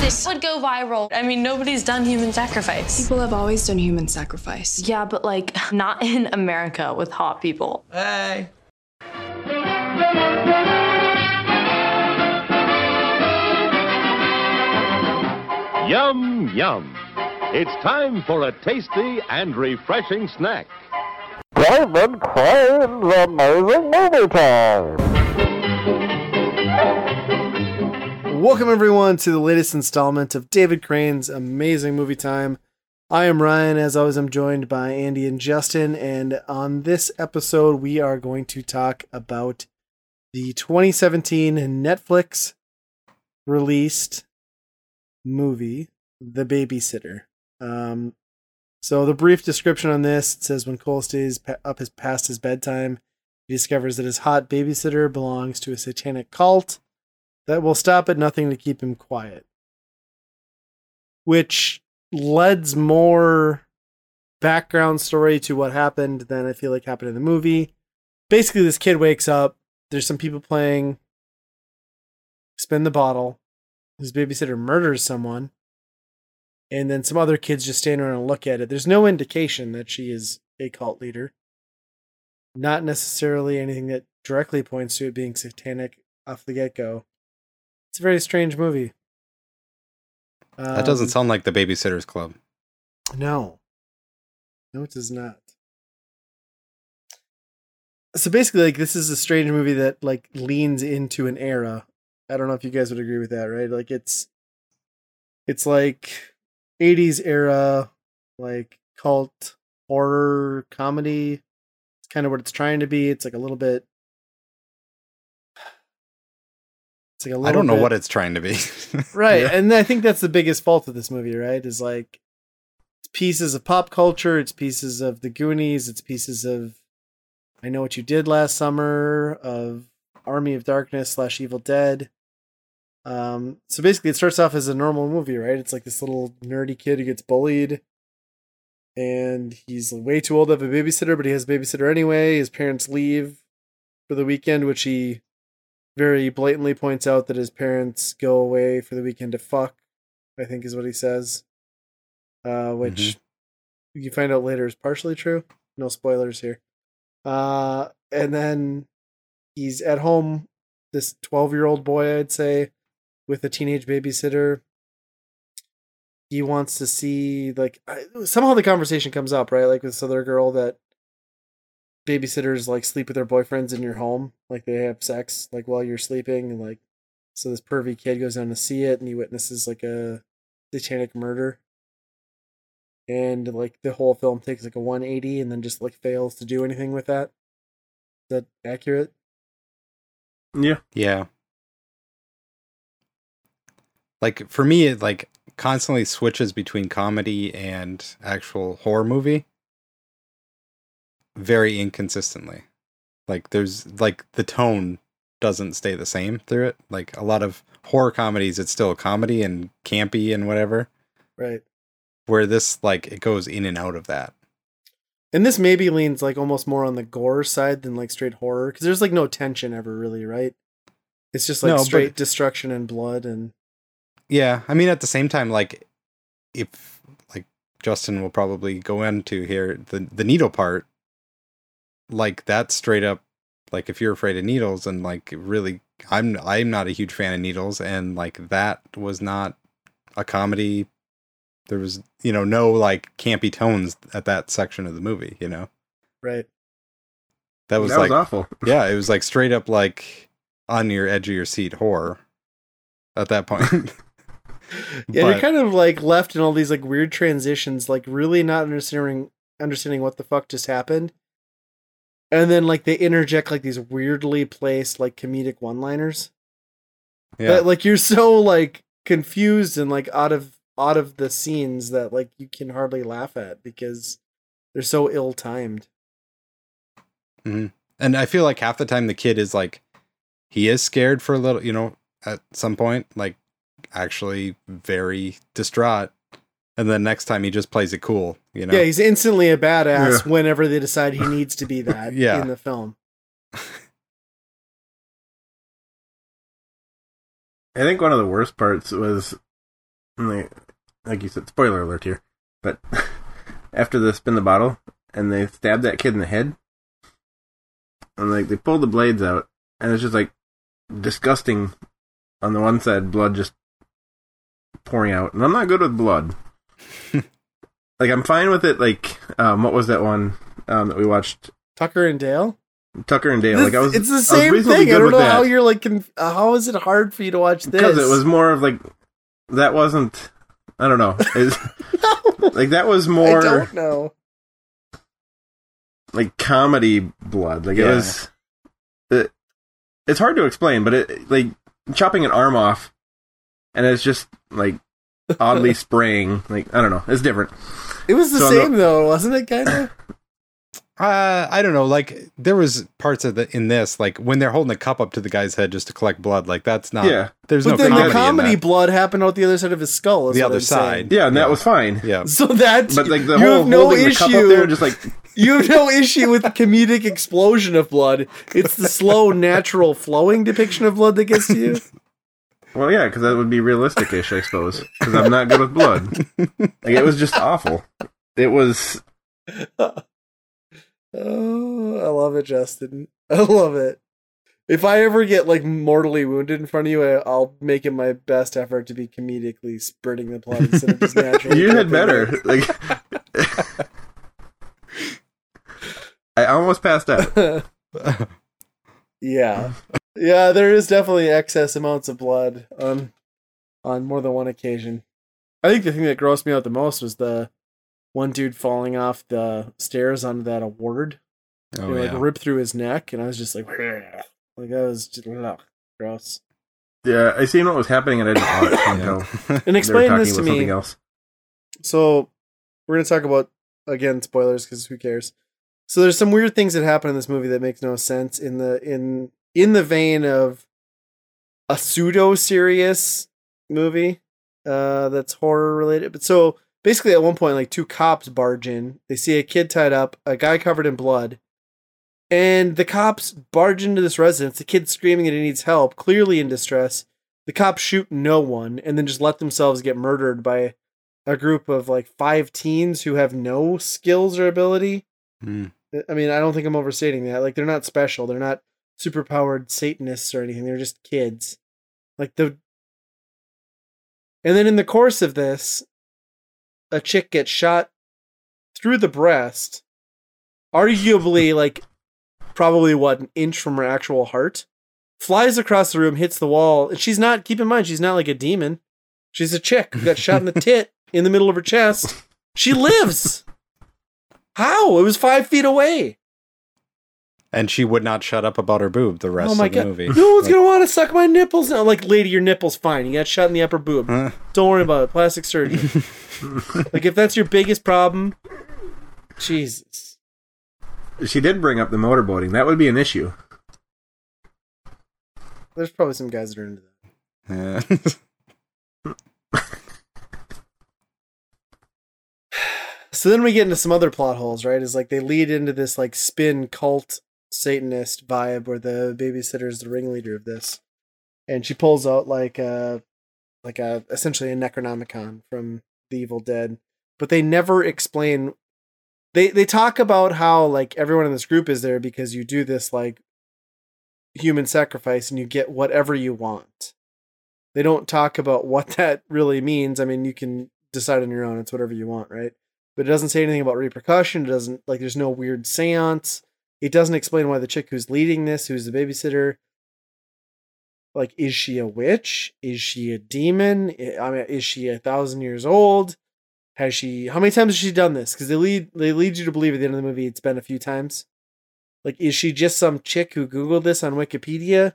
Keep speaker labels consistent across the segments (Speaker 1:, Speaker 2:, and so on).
Speaker 1: This would go viral. I mean, nobody's done human sacrifice.
Speaker 2: People have always done human sacrifice.
Speaker 1: Yeah, but like, not in America with hot people.
Speaker 3: Hey.
Speaker 4: Yum, yum. It's time for a tasty and refreshing snack.
Speaker 5: David Crane's Amazing Movie Time.
Speaker 6: Welcome, everyone, to the latest installment of David Crane's Amazing Movie Time. I am Ryan. As always, I'm joined by Andy and Justin. And on this episode, we are going to talk about the 2017 Netflix released movie, The Babysitter. Um, so, the brief description on this says when Cole stays up his past his bedtime, he discovers that his hot babysitter belongs to a satanic cult that will stop at nothing to keep him quiet. Which leads more background story to what happened than I feel like happened in the movie. Basically, this kid wakes up, there's some people playing Spin the Bottle. His babysitter murders someone. And then some other kids just stand around and look at it. There's no indication that she is a cult leader. Not necessarily anything that directly points to it being satanic off the get go. It's a very strange movie.
Speaker 7: That doesn't
Speaker 6: Um,
Speaker 7: sound like the Babysitter's Club.
Speaker 6: No. No, it does not. So basically, like this is a strange movie that like leans into an era. I don't know if you guys would agree with that, right? Like it's it's like 80s era, like cult horror comedy. It's kind of what it's trying to be. It's like a little bit it's like a little
Speaker 7: I don't know
Speaker 6: bit-
Speaker 7: what it's trying to be.
Speaker 6: Right.
Speaker 3: Yeah.
Speaker 6: And I think that's the biggest fault of this movie, right? Is like it's pieces of pop culture, it's pieces of the Goonies, it's pieces of I Know What You Did Last Summer, of Army of Darkness slash Evil Dead. Um, so basically it starts off as a normal movie, right? It's like this little nerdy kid who gets bullied and he's way too old to have a babysitter, but he has a babysitter anyway. His parents leave for the weekend, which he very blatantly points out that his parents go away for the weekend to fuck, I think is what he says. Uh, which you find out later is partially true. No spoilers here. Uh, and then he's at home, this 12 year old boy, I'd say, with a teenage babysitter. He wants to see, like, I, somehow the conversation comes up, right? Like with this other girl that babysitters like sleep with their boyfriends in your home like they have sex like while you're sleeping and like so this pervy kid goes down to see it and he witnesses like a satanic murder and like the whole film takes like a 180 and then just like fails to do anything with that is that accurate
Speaker 3: Yeah.
Speaker 7: yeah. Like for me, it like constantly switches between comedy and actual horror movie. Very inconsistently. Like there's like the tone doesn't stay the same through it. Like a lot of horror comedies, it's still a comedy and campy and whatever.
Speaker 6: right
Speaker 7: Where this like it goes in and out of that.
Speaker 6: and this maybe leans like almost more on the gore side than like straight horror because there's like no tension ever really right it's just like
Speaker 7: No, but-
Speaker 6: straight destruction and blood and
Speaker 7: Yeah, I mean at the same time, like if like Justin will probably go into here the the needle part, like that's straight up like if you're afraid of needles and like really I'm I'm not a huge fan of needles and like that was not a comedy. There was you know no like campy tones at that section of the movie. You know
Speaker 6: right
Speaker 7: that was
Speaker 3: that
Speaker 7: like
Speaker 3: was awful.
Speaker 7: yeah it was like straight up like on your edge of your seat horror at that point.
Speaker 6: Yeah, you're kind of like left in all these like weird transitions, like really not understanding understanding what the fuck just happened. And then like they interject like these weirdly placed like comedic one-liners.
Speaker 7: yeah.
Speaker 6: That like you're so like confused and like out of out of the scenes that like you can hardly laugh at because they're so ill-timed. Mm-hmm.
Speaker 7: And I feel like half the time the kid is like, he is scared for a little, you know, at some point, like actually very distraught. And then next time he just plays it cool, you know?
Speaker 6: Yeah, he's instantly a badass whenever they decide he needs to be that
Speaker 7: Yeah.
Speaker 6: in the film.
Speaker 3: I think one of the worst parts was and they, like you said, spoiler alert here, but after they spin the bottle and they stab that kid in the head, and like they pull the blades out, and it's just like disgusting. On the one side, blood just pouring out, and I'm not good with blood. like I'm fine with it. Like um, what was that one um, that we watched?
Speaker 6: Tucker and Dale.
Speaker 3: Tucker and Dale.
Speaker 6: This-
Speaker 3: like I was,
Speaker 6: it's
Speaker 3: I
Speaker 6: the same
Speaker 3: reasonably
Speaker 6: thing. I don't know
Speaker 3: that.
Speaker 6: how you're like. Conf- uh, how is it hard for you to watch this?
Speaker 3: because it was more of like that wasn't I don't know like that was more.
Speaker 6: I don't know.
Speaker 3: like comedy blood like it was it, it's hard to explain but it like chopping an arm off and it's just like oddly spraying like I don't know it's different
Speaker 6: It was the
Speaker 3: So on the-
Speaker 6: same though, wasn't it? Kind of.
Speaker 7: Uh, I don't know. Like there was parts of the in this, like when they're holding a cup up to the guy's head just to collect blood. Like that's not.
Speaker 3: yeah
Speaker 7: There's
Speaker 6: but
Speaker 7: no
Speaker 6: then
Speaker 7: comedy,
Speaker 6: the comedy blood happened out the other side of his skull. is
Speaker 7: The other
Speaker 6: I'm saying.
Speaker 7: side.
Speaker 3: yeah and that
Speaker 7: Yeah.
Speaker 3: was fine
Speaker 7: Yeah.
Speaker 6: So that
Speaker 3: but like the
Speaker 6: you
Speaker 3: whole
Speaker 6: have no
Speaker 3: holding the cup up
Speaker 6: issue.
Speaker 3: there just like
Speaker 6: you have no issue with the comedic explosion of blood. It's the slow, natural flowing depiction of blood that gets to you.
Speaker 3: well yeah because that would be realistic-ish I suppose because I'm not good with blood like it was just awful it was
Speaker 6: Oh, I love it, Justin. I love it. If I ever get like mortally wounded in front of you, I'll make it my best effort to be comedically spurting the blood instead of just naturally.
Speaker 3: you had better like I almost passed out
Speaker 6: yeah, yeah. There is definitely excess amounts of blood on on more than one occasion. I think the thing that grossed me out the most was the one dude falling off the stairs onto that award.
Speaker 7: Oh,
Speaker 6: know,
Speaker 7: yeah.
Speaker 6: like ripped through his neck, and I was just like, like that was just ugh, gross.
Speaker 3: Yeah, I seen what was happening and I didn't want it
Speaker 7: Yeah.
Speaker 6: And explain this to me.
Speaker 3: else.
Speaker 6: So we're gonna talk about again spoilers because who cares? So there's some weird things that happen in this movie that makes no sense in the in in the vein of a pseudo serious movie uh that's horror related. But so basically at one point like two cops barge in, they see a kid tied up, a guy covered in blood, and the cops barge into this residence, the kid screaming that he needs help, clearly in distress. The cops shoot no one and then just let themselves get murdered by a group of like five teens who have no skills or ability.
Speaker 7: Hmm.
Speaker 6: I mean, I don't think I'm overstating that. Like, they're not special. They're not superpowered Satanists or anything. They're just kids. Like the. And then in the course of this, a chick gets shot through the breast, arguably like probably what an inch from her actual heart, flies across the room, hits the wall, and she's not. Keep in mind, she's not like a demon. She's a chick who got shot in the tit in the middle of her chest. She lives. How? It was five feet away.
Speaker 7: And she would not shut up about her boob the rest
Speaker 6: oh my
Speaker 7: of the
Speaker 6: god!
Speaker 7: movie.
Speaker 6: No one's
Speaker 7: Like,
Speaker 6: gonna want to suck my nipples now. Like, lady, your nipples fine. You got shot in the upper boob.
Speaker 7: huh?
Speaker 6: Don't worry about it. Plastic surgery. like, if that's your biggest problem, Jesus.
Speaker 3: She did bring up the motorboating. That would be an issue.
Speaker 6: There's probably some guys that are into that.
Speaker 7: Yeah.
Speaker 6: So then we get into some other plot holes, right? Is like they lead into this like spin cult Satanist vibe where the babysitter is the ringleader of this. And she pulls out like a like a essentially a Necronomicon from the Evil Dead. But they never explain they they talk about how like everyone in this group is there because you do this like human sacrifice and you get whatever you want. They don't talk about what that really means. I mean, you can decide on your own. It's whatever you want, right? but it doesn't say anything about repercussion. It doesn't like there's no weird seance. It doesn't explain why the chick who's leading this, who's the babysitter, like is she a witch? Is she a demon? I mean, is she a thousand years old? Has she? How many times has she done this? Because they lead they lead you to believe at the end of the movie it's been a few times. Like, is she just some chick who googled this on Wikipedia,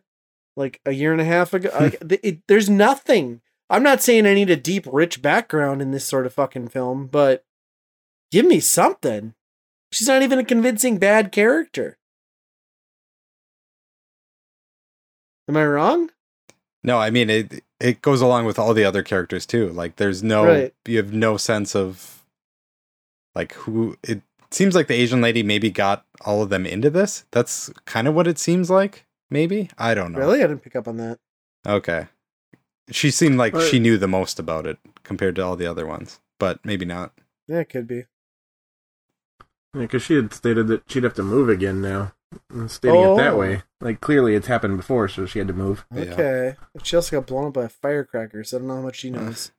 Speaker 6: like a year and a half ago? Hmm. Like, th- it, there's nothing. I'm not saying I need a deep, rich background in this sort of fucking film, but give me something. She's not even a convincing bad character. Am I wrong?
Speaker 7: no, I mean it. It goes along with all the other characters too. Like, there's no,
Speaker 6: Right.
Speaker 7: you have no sense of, like, who. It seems like the Asian lady maybe got all of them into this. That's kind of what it seems like. Maybe I don't know.
Speaker 6: Really? I didn't pick up on that.
Speaker 7: Okay. She seemed like
Speaker 3: But-
Speaker 7: she knew the most about it, compared to all the other ones, but maybe not.
Speaker 6: Yeah, it could be.
Speaker 3: Because she had stated that she'd have to move again now. And Stating it that
Speaker 6: Oh.
Speaker 3: way. Like, clearly it's happened before, so she had to move.
Speaker 7: Yeah.
Speaker 6: Okay. She also got blown up by a firecracker, so I don't know how much she knows.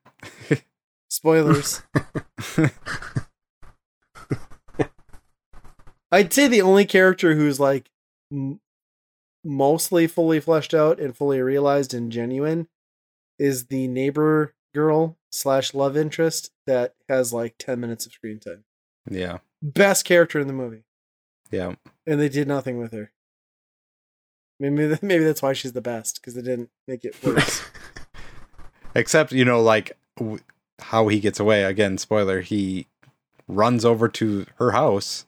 Speaker 6: Spoilers. I'd say the only character who's like m- mostly fully fleshed out and fully realized and genuine is the neighbor girl slash love interest that has like 10 minutes of screen time.
Speaker 7: Yeah,
Speaker 6: Best character in the movie.
Speaker 7: yeah.
Speaker 6: And they did nothing with her. Maybe, maybe that's why she's the best, because they didn't make it worse.
Speaker 7: Except you know, like w- how he gets away. Again, spoiler. He runs over to her house,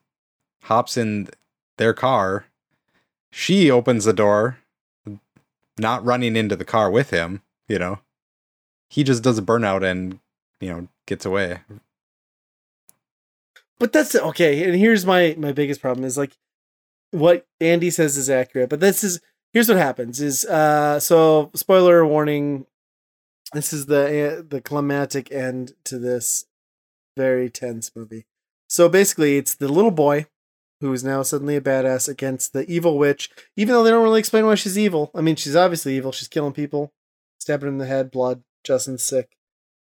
Speaker 7: hops in their car. She opens the door, not running into the car with him. You know, he just does a burnout and you know gets away.
Speaker 6: But that's okay and here's my my biggest problem is like what andy says is accurate but this is here's what happens is uh so spoiler warning this is the uh, the climatic end to this very tense movie. So basically it's the little boy who is now suddenly a badass against the evil witch even though they don't really explain why she's evil. I mean she's obviously evil she's killing people stabbing in the head blood justin's sick.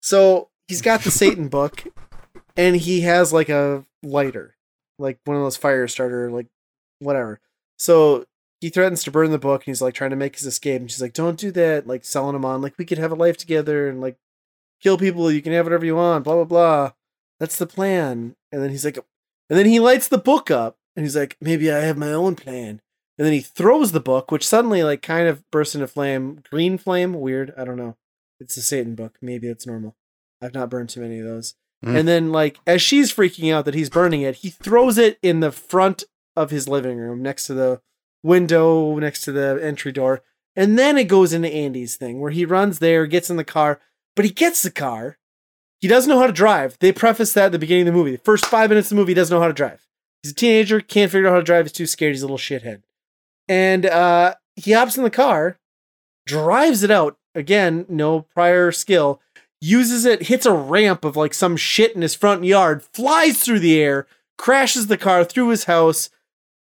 Speaker 6: So he's got the satan book and he has like a lighter, like one of those fire starter, like whatever. So he threatens to burn the book, and he's like trying to make his escape. And she's like, "Don't do that!" Like selling him on, like we could have a life together and like kill people. You can have whatever you want. Blah blah blah. That's the plan. And then he's like, and then he lights the book up, and he's like, "Maybe I have my own plan." And then he throws the book, which suddenly like kind of bursts into flame. Green flame, weird. I don't know. It's a Satan book. Maybe it's normal. I've not burned too many of those.
Speaker 7: Mm.
Speaker 6: And then, like, as she's freaking out that he's burning it, he throws it in the front of his living room next to the window, next to the entry door. And then it goes into Andy's thing where he runs there, gets in the car, but he gets the car. He doesn't know how to drive. They preface that at the beginning of the movie. The first five minutes of the movie, he doesn't know how to drive. He's a teenager, can't figure out how to drive. He's too scared. He's a little shithead. And uh, he hops in the car, drives it out. Again, no prior skill uses it, hits a ramp of like some shit in his front yard, flies through the air, crashes the car through his house,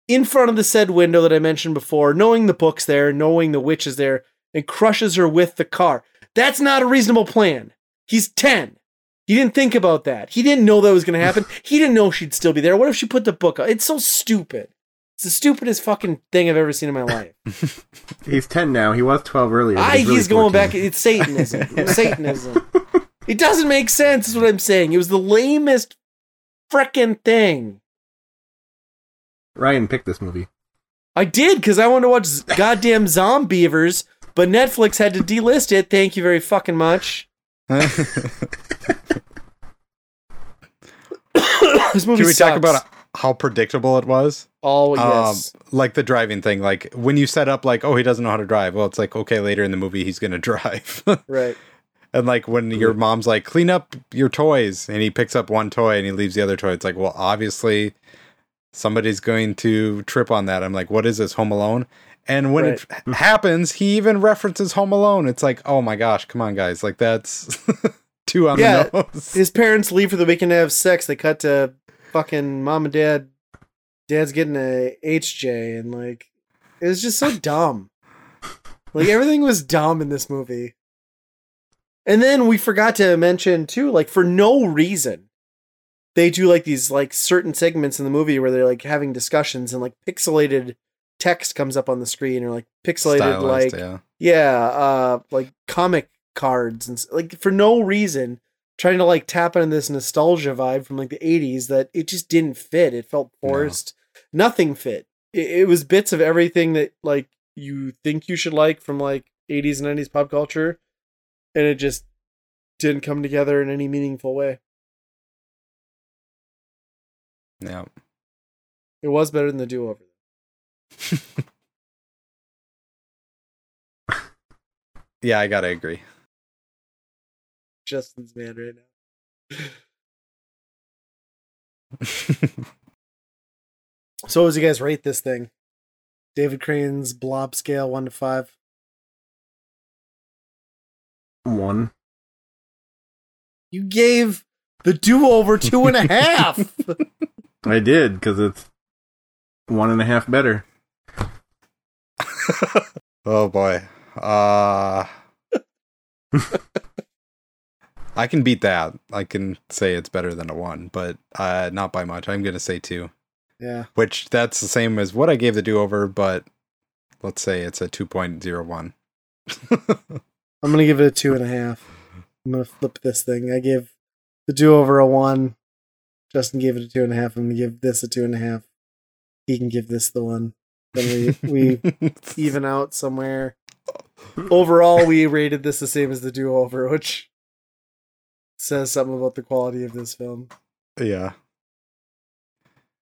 Speaker 6: in front of the said window that I mentioned before, knowing the book's there, knowing the witch is there, and crushes her with the car. That's not a reasonable plan. He's 10. He didn't think about that. He didn't know that was going to happen. He didn't know she'd still be there. What if she put the book up? It's so stupid. It's the stupidest fucking thing I've ever seen in my life.
Speaker 3: He's 10 now. He was 12 earlier. but
Speaker 6: I,
Speaker 3: really
Speaker 6: he's going back. It's Satanism. It's Satanism. It doesn't make sense. Is what I'm saying. It was the lamest frickin' thing.
Speaker 3: Ryan picked this movie.
Speaker 6: I did because I wanted to watch goddamn Zombeavers, but Netflix had to delist it. Thank you very fucking much. this movie
Speaker 7: Can we talk
Speaker 6: sucks.
Speaker 7: about how predictable it was?
Speaker 6: Oh yes,
Speaker 7: Um, like the driving thing. Like when you set up, like, oh, he doesn't know how to drive. Well, it's like okay, later in the movie, he's gonna drive.
Speaker 6: right.
Speaker 7: and like when your mom's like, clean up your toys, and he picks up one toy and he leaves the other toy. It's like, well, obviously, somebody's going to trip on that. I'm like, what is this, Home Alone? And when it happens, he even references Home Alone. It's like, oh my gosh, come on, guys, like that's too on
Speaker 6: Yeah,
Speaker 7: the nose.
Speaker 6: His parents leave for the weekend to have sex. They cut to fucking mom and dad. Dad's getting a HJ, and like it was just so dumb. Like everything was dumb in this movie. And then we forgot to mention too, like for no reason, they do like these like certain segments in the movie where they're like having discussions and like pixelated text comes up on the screen or like pixelated
Speaker 7: Stylized,
Speaker 6: like
Speaker 7: yeah.
Speaker 6: yeah, uh, like comic cards and like for no reason, trying to like tap into this nostalgia vibe from like the '80s that it just didn't fit. It felt
Speaker 7: No.
Speaker 6: forced. Nothing fit. It, it was bits of everything that like you think you should like from like '80s and '90s pop culture, and it just didn't come together in any meaningful way.
Speaker 7: Yeah.
Speaker 6: It was better than the do over.
Speaker 7: Yeah, I gotta agree.
Speaker 6: Justin's man right now. So, what would you guys rate this thing? David Crane's blob scale, one to five.
Speaker 3: One.
Speaker 6: You gave the do over two and a half.
Speaker 3: I did because it's one and a half better.
Speaker 7: Oh boy. Uh I can beat that. I can say it's better than a 1, but uh not by much. I'm going to say 2,
Speaker 6: yeah.
Speaker 7: which that's the same as what I gave the do-over, but let's say it's a 2.01.
Speaker 6: I'm gonna give it a two and a half. I'm gonna flip this thing. I give the do over a one. Justin gave it a two and a half. I'm gonna give this a two and a half. He can give this the one. Then we we even out somewhere. Overall, we rated this the same as the do over, which says something about the quality of this film.
Speaker 7: yeah.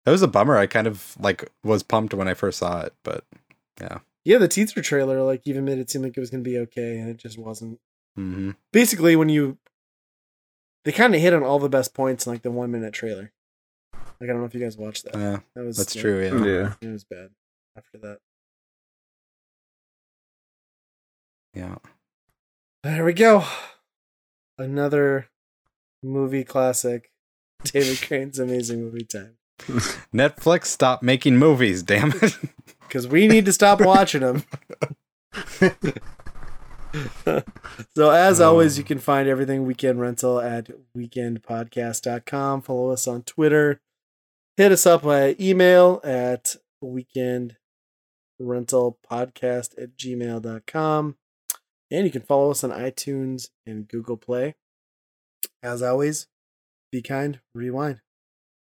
Speaker 7: That was a bummer. I kind of like was pumped when I first saw it, but
Speaker 6: Yeah, Yeah, the teaser trailer like even made it seem like it was gonna be okay, and it just wasn't.
Speaker 7: hmm
Speaker 6: Basically, when you they kind of hit on all the best points in like the one minute trailer. Like I don't know if you guys watched that.
Speaker 7: yeah,
Speaker 6: That was
Speaker 7: that's
Speaker 6: like,
Speaker 7: true. Yeah.
Speaker 3: Yeah.
Speaker 6: It was bad after that.
Speaker 7: yeah.
Speaker 6: There we go. Another movie classic. David Crane's amazing movie time.
Speaker 7: Netflix, stop making movies, damn it.
Speaker 6: Because we need to stop watching them. so as oh. always, you can find everything Weekend Rental at weekendpodcast.com. Follow us on Twitter. Hit us up by email at weekendrentalpodcast at gmail.com. And you can follow us on iTunes and Google Play. As always, be kind, rewind.